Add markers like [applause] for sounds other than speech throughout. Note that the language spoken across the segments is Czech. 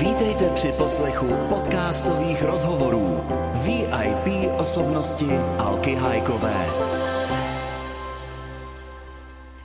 Vítejte při poslechu podcastových rozhovorů VIP osobnosti Alky Hajkové.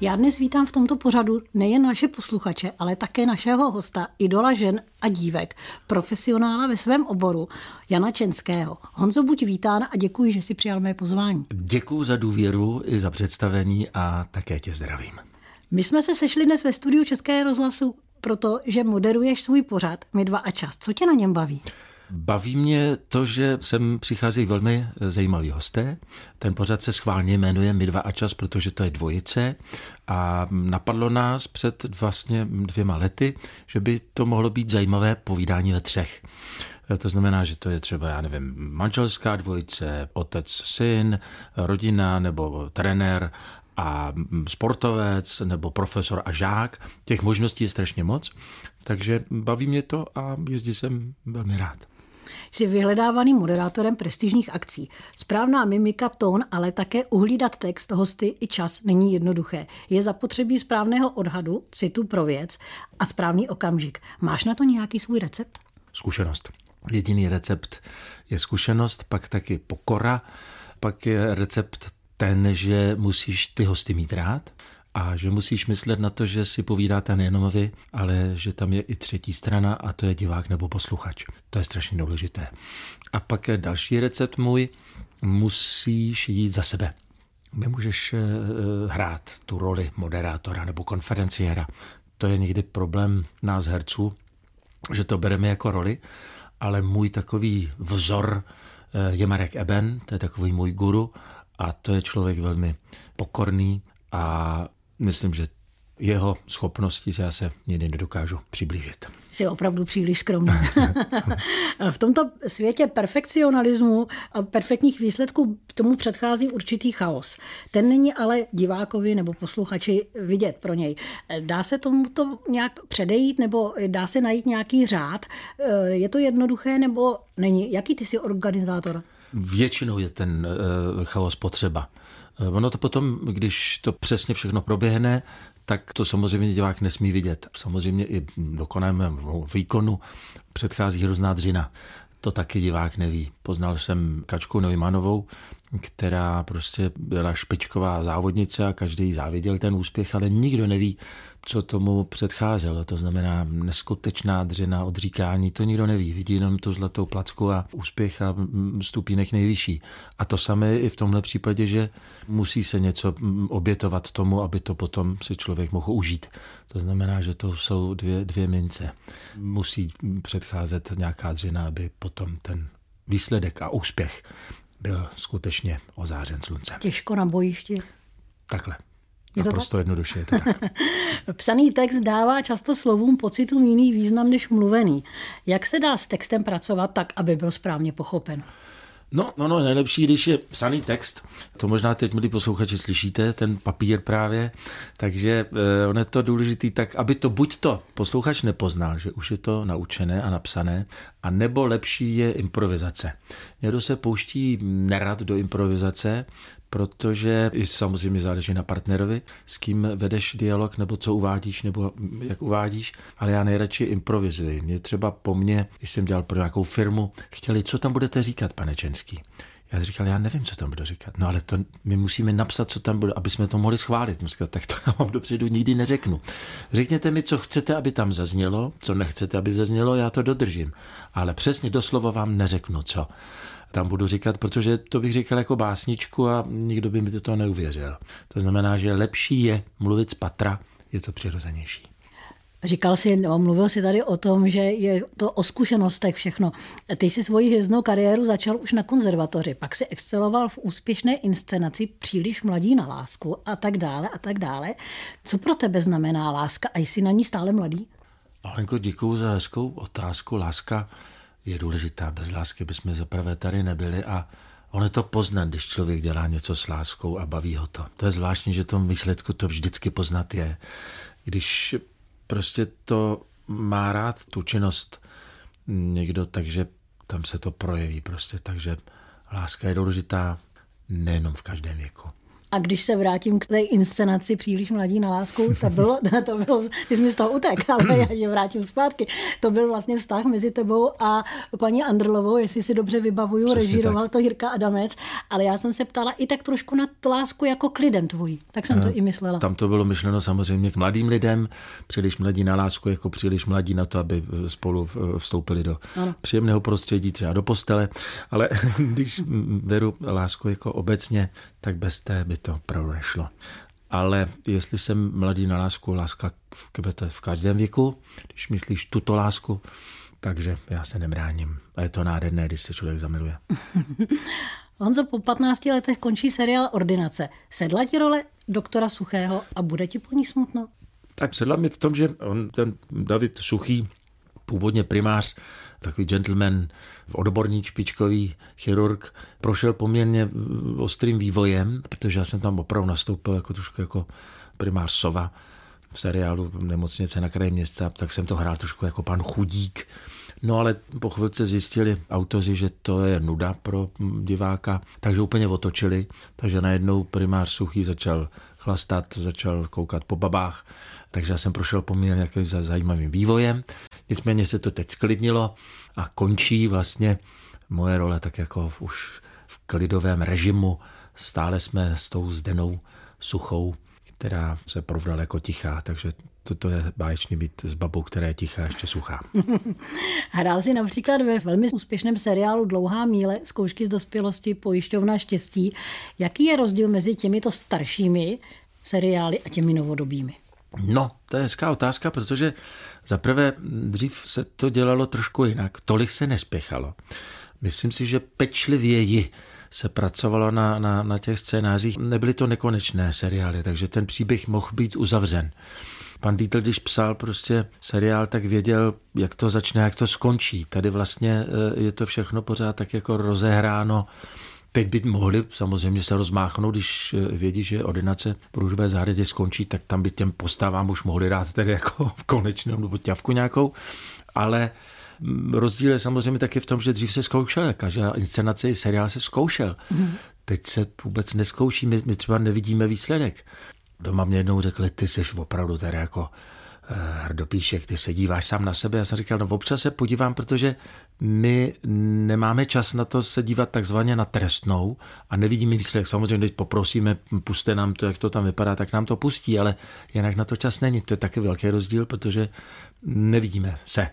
Já dnes vítám v tomto pořadu nejen naše posluchače, ale také našeho hosta, idola žen a dívek, profesionála ve svém oboru, Jana Čenského. Honzo, buď vítán a děkuji, že si přijal mé pozvání. Děkuji za důvěru i za představení a také tě zdravím. My jsme se sešli dnes ve studiu České rozhlasu protože moderuješ svůj pořad My dva a čas. Co tě na něm baví? Baví mě to, že sem přichází velmi zajímaví hosté. Ten pořad se schválně jmenuje My dva a čas, protože to je dvojice a napadlo nás před vlastně dvěma lety, že by to mohlo být zajímavé povídání ve třech. To znamená, že to je třeba, já nevím, manželská dvojice, otec, syn, rodina nebo trenér a sportovec nebo profesor a žák. Těch možností je strašně moc, takže baví mě to a jezdí jsem velmi rád. Jsi vyhledávaným moderátorem prestižních akcí. Správná mimika, tón, ale také uhlídat text, hosty i čas není jednoduché. Je zapotřebí správného odhadu, citu pro věc a správný okamžik. Máš na to nějaký svůj recept? Zkušenost. Jediný recept je zkušenost, pak taky pokora, pak je recept ten, že musíš ty hosty mít rád a že musíš myslet na to, že si povídáte nejenom vy, ale že tam je i třetí strana a to je divák nebo posluchač. To je strašně důležité. A pak je další recept můj, musíš jít za sebe. Nemůžeš eh, hrát tu roli moderátora nebo konferenciéra. To je někdy problém nás herců, že to bereme jako roli, ale můj takový vzor eh, je Marek Eben, to je takový můj guru a to je člověk velmi pokorný a myslím, že jeho schopnosti já se někdy nedokážu přiblížit. Jsi opravdu příliš skromný. [laughs] v tomto světě perfekcionalismu a perfektních výsledků tomu předchází určitý chaos. Ten není ale divákovi nebo posluchači vidět pro něj. Dá se tomu to nějak předejít nebo dá se najít nějaký řád? Je to jednoduché nebo není? Jaký ty jsi organizátor? Většinou je ten uh, chaos potřeba. Uh, ono to potom, když to přesně všechno proběhne, tak to samozřejmě divák nesmí vidět. Samozřejmě i dokonanému výkonu předchází hrozná dřina. To taky divák neví. Poznal jsem Kačku Neumannovou, která prostě byla špičková závodnice a každý záviděl ten úspěch, ale nikdo neví, co tomu předcházelo. To znamená neskutečná dřina, odříkání, to nikdo neví. Vidí jenom tu zlatou placku a úspěch a stupínek nejvyšší. A to samé i v tomhle případě, že musí se něco obětovat tomu, aby to potom si člověk mohl užít. To znamená, že to jsou dvě, dvě mince. Musí předcházet nějaká dřina, aby potom ten výsledek a úspěch byl skutečně ozářen slunce. Těžko na bojišti. Takhle. Je to tak? jednoduše je to tak. [laughs] Psaný text dává často slovům pocitům jiný význam než mluvený. Jak se dá s textem pracovat tak, aby byl správně pochopen? No, no, no, nejlepší, když je psaný text. To možná teď, milí posluchači, slyšíte, ten papír právě. Takže eh, on je to důležitý tak, aby to buď to posluchač nepoznal, že už je to naučené a napsané, a nebo lepší je improvizace. Někdo se pouští nerad do improvizace, protože i samozřejmě záleží na partnerovi, s kým vedeš dialog, nebo co uvádíš, nebo jak uvádíš, ale já nejradši improvizuji. Mě třeba po mně, když jsem dělal pro nějakou firmu, chtěli, co tam budete říkat, pane Čenský. Já říkal, já nevím, co tam budu říkat. No ale to my musíme napsat, co tam bude, aby jsme to mohli schválit. Říkal, tak to [laughs] já vám dopředu nikdy neřeknu. Řekněte mi, co chcete, aby tam zaznělo, co nechcete, aby zaznělo, já to dodržím. Ale přesně doslova vám neřeknu, co tam budu říkat, protože to bych říkal jako básničku a nikdo by mi to neuvěřil. To znamená, že lepší je mluvit z patra, je to přirozenější. Říkal jsi, no, mluvil jsi tady o tom, že je to o zkušenostech všechno. Ty jsi svoji hvězdnou kariéru začal už na konzervatoři, pak si exceloval v úspěšné inscenaci Příliš mladí na lásku a tak dále a tak dále. Co pro tebe znamená láska a jsi na ní stále mladý? Alenko, děkuji za hezkou otázku. Láska je důležitá. Bez lásky bychom zaprvé tady nebyli a on je to poznat, když člověk dělá něco s láskou a baví ho to. To je zvláštní, že tom výsledku to vždycky poznat je. Když prostě to má rád, tu činnost někdo, takže tam se to projeví prostě. Takže láska je důležitá nejenom v každém věku. A když se vrátím k té inscenaci Příliš mladí na lásku, to bylo, [laughs] to bylo ty jsi mi z toho utek, ale já tě vrátím zpátky. To byl vlastně vztah mezi tebou a paní Andrlovou, jestli si dobře vybavuju, Přesně režíroval tak. to Jirka Adamec, ale já jsem se ptala i tak trošku na lásku jako k lidem tvojí. Tak jsem to i myslela. Tam to bylo myšleno samozřejmě k mladým lidem, příliš mladí na lásku, jako příliš mladí na to, aby spolu vstoupili do ano. příjemného prostředí, třeba do postele, ale [laughs] když beru lásku jako obecně, tak bez té by to opravdu nešlo. Ale jestli jsem mladý na lásku, láska kvete v každém věku, když myslíš tuto lásku, takže já se nebráním. A je to nádherné, když se člověk zamiluje. [laughs] Honzo, po 15 letech končí seriál Ordinace. Sedla ti role doktora Suchého a bude ti po ní smutno? Tak sedla mi v tom, že on, ten David Suchý, původně primář, takový gentleman, odborník, špičkový chirurg, prošel poměrně ostrým vývojem, protože já jsem tam opravdu nastoupil jako trošku jako primář Sova v seriálu Nemocnice na kraji města, tak jsem to hrál trošku jako pan Chudík. No ale po chvilce zjistili autoři, že to je nuda pro diváka, takže úplně otočili. Takže najednou primář Suchý začal chlastat, začal koukat po babách, takže já jsem prošel poměrně nějakým zajímavým vývojem. Nicméně se to teď sklidnilo a končí vlastně moje role tak jako už v klidovém režimu. Stále jsme s tou zdenou suchou, která se provdala jako tichá, takže toto je báječný být s babou, která je tichá ještě suchá. [laughs] Hrál si například ve velmi úspěšném seriálu Dlouhá míle, zkoušky z dospělosti, pojišťovna štěstí. Jaký je rozdíl mezi těmito staršími seriály a těmi novodobými? No, to je hezká otázka, protože zaprvé dřív se to dělalo trošku jinak. Tolik se nespěchalo. Myslím si, že pečlivěji se pracovalo na, na, na těch scénářích. Nebyly to nekonečné seriály, takže ten příběh mohl být uzavřen. Pan Dietl, když psal prostě seriál, tak věděl, jak to začne, jak to skončí. Tady vlastně eh, je to všechno pořád tak jako rozehráno Teď by mohli samozřejmě se rozmáchnout, když eh, vědí, že ordinace v růžové zahradě skončí, tak tam by těm postavám už mohli dát tedy jako [laughs] konečnou nebo ťavku nějakou, ale rozdíl je samozřejmě taky v tom, že dřív se zkoušel, každá inscenace i seriál se zkoušel. Mm. Teď se vůbec neskouší, my, my třeba nevidíme výsledek. Doma mě jednou řekli, ty jsi opravdu tady jako Eh, Hrdopíšek, ty se díváš sám na sebe. Já jsem říkal, no občas se podívám, protože my nemáme čas na to se dívat takzvaně na trestnou a nevidíme výsledek. Samozřejmě, když poprosíme, puste nám to, jak to tam vypadá, tak nám to pustí, ale jinak na to čas není. To je taky velký rozdíl, protože nevidíme se.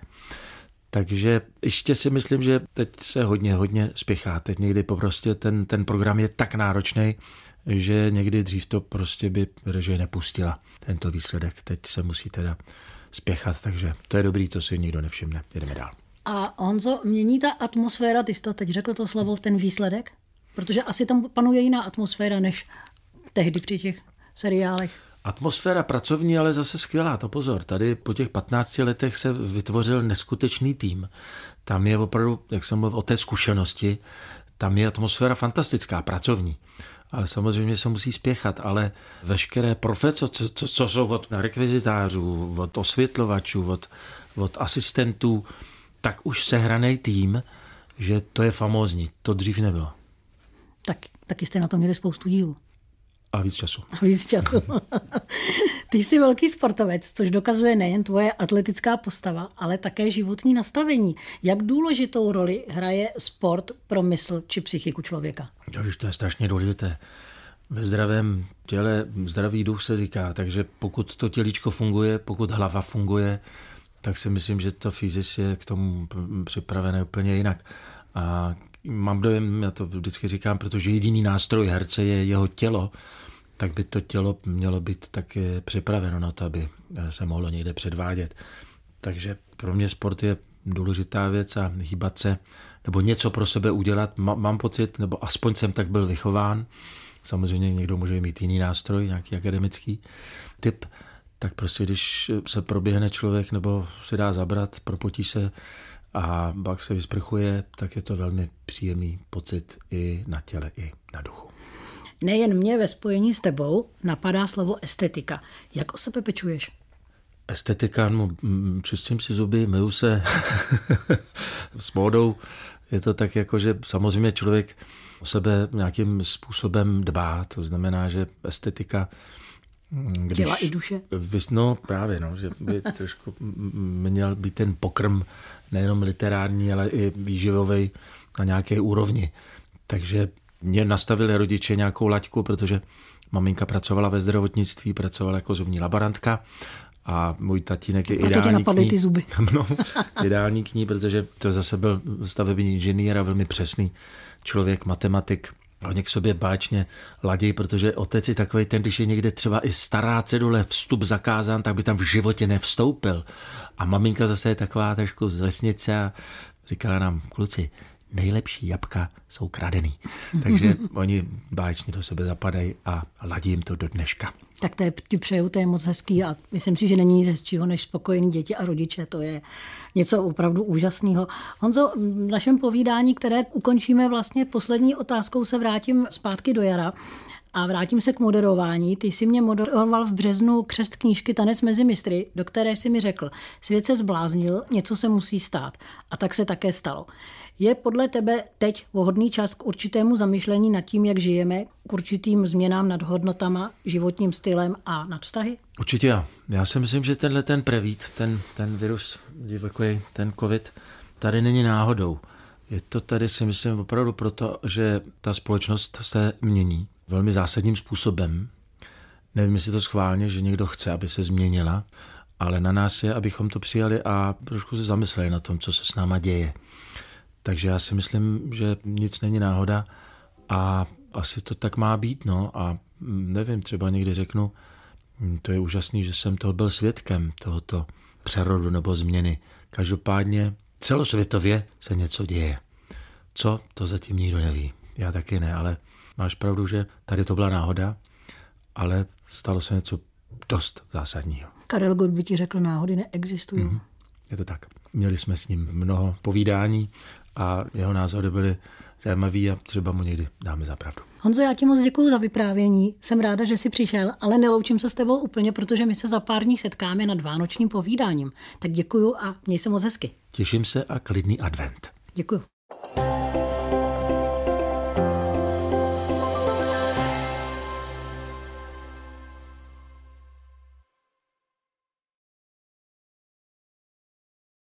Takže ještě si myslím, že teď se hodně, hodně spěchá. Teď někdy prostě ten, ten program je tak náročný, že někdy dřív to prostě by režie nepustila, tento výsledek. Teď se musí teda spěchat, takže to je dobrý, to si nikdo nevšimne. Jdeme dál. A Honzo, mění ta atmosféra, ty jsi to teď řekl to slovo, ten výsledek? Protože asi tam panuje jiná atmosféra než tehdy při těch seriálech. Atmosféra pracovní, ale zase skvělá, to pozor. Tady po těch 15 letech se vytvořil neskutečný tým. Tam je opravdu, jak jsem mluvil o té zkušenosti, tam je atmosféra fantastická, pracovní ale samozřejmě se musí spěchat, ale veškeré profeso, co, co, co jsou od rekvizitářů, od osvětlovačů, od, od asistentů, tak už sehraný tým, že to je famózní. To dřív nebylo. Tak, taky jste na to měli spoustu dílů. A víc času. A víc času. [laughs] Ty jsi velký sportovec, což dokazuje nejen tvoje atletická postava, ale také životní nastavení. Jak důležitou roli hraje sport pro mysl či psychiku člověka? Jo, to je strašně důležité. Ve zdravém těle zdravý duch se říká, takže pokud to tělíčko funguje, pokud hlava funguje, tak si myslím, že to fyzis je k tomu připravené úplně jinak. A mám dojem, já to vždycky říkám, protože jediný nástroj herce je jeho tělo, tak by to tělo mělo být taky připraveno na to, aby se mohlo někde předvádět. Takže pro mě sport je důležitá věc a hýbat se nebo něco pro sebe udělat. Mám pocit, nebo aspoň jsem tak byl vychován, samozřejmě někdo může mít jiný nástroj, nějaký akademický typ, tak prostě když se proběhne člověk nebo se dá zabrat, propotí se a pak se vysprchuje, tak je to velmi příjemný pocit i na těle, i na duchu. Nejen mě ve spojení s tebou napadá slovo estetika. Jak o sebe pečuješ? Estetika, no, mm, čistím si zuby, myju se [laughs] s módou. Je to tak jako, že samozřejmě člověk o sebe nějakým způsobem dbá. To znamená, že estetika když, Těla i duše? No právě, no, že by [laughs] trošku měl být ten pokrm nejenom literární, ale i výživový na nějaké úrovni. Takže mě nastavili rodiče nějakou laťku, protože maminka pracovala ve zdravotnictví, pracovala jako zubní laborantka a můj tatínek je Proto ideální k ní. ty zuby. [laughs] No, ideální k ní, protože to zase byl stavební inženýr a velmi přesný člověk, matematik. Oni k sobě báčně ladí, protože otec je takový ten, když je někde třeba i stará cedule vstup zakázán, tak by tam v životě nevstoupil. A maminka zase je taková trošku z vesnice a říkala nám, kluci, nejlepší jabka jsou kradený. [laughs] Takže oni báječně do sebe zapadají a ladí jim to do dneška. Tak to je, ti přeju, to je moc hezký a myslím si, že není nic hezčího než spokojení děti a rodiče. To je něco opravdu úžasného. Honzo, v našem povídání, které ukončíme vlastně poslední otázkou, se vrátím zpátky do jara. A vrátím se k moderování. Ty jsi mě moderoval v březnu křest knížky Tanec mezi mistry, do které si mi řekl, svět se zbláznil, něco se musí stát. A tak se také stalo. Je podle tebe teď vhodný čas k určitému zamyšlení nad tím, jak žijeme, k určitým změnám nad hodnotama, životním stylem a nad vztahy? Určitě já. Já si myslím, že tenhle ten prevít, ten, ten virus divoký, ten covid, tady není náhodou. Je to tady si myslím opravdu proto, že ta společnost se mění velmi zásadním způsobem. Nevím, jestli to schválně, že někdo chce, aby se změnila, ale na nás je, abychom to přijali a trošku se zamysleli na tom, co se s náma děje. Takže já si myslím, že nic není náhoda a asi to tak má být. No. A nevím, třeba někdy řeknu, to je úžasný, že jsem toho byl svědkem, tohoto přerodu nebo změny. Každopádně celosvětově se něco děje. Co, to zatím nikdo neví. Já taky ne, ale máš pravdu, že tady to byla náhoda, ale stalo se něco dost zásadního. Karel Gott by ti řekl, náhody neexistují. Mm-hmm. Je to tak. Měli jsme s ním mnoho povídání a jeho názory byly zajímavý a třeba mu někdy dáme za pravdu. Honzo, já ti moc děkuji za vyprávění. Jsem ráda, že jsi přišel, ale neloučím se s tebou úplně, protože my se za pár dní setkáme nad vánočním povídáním. Tak děkuji a měj se moc hezky. Těším se a klidný advent. Děkuji.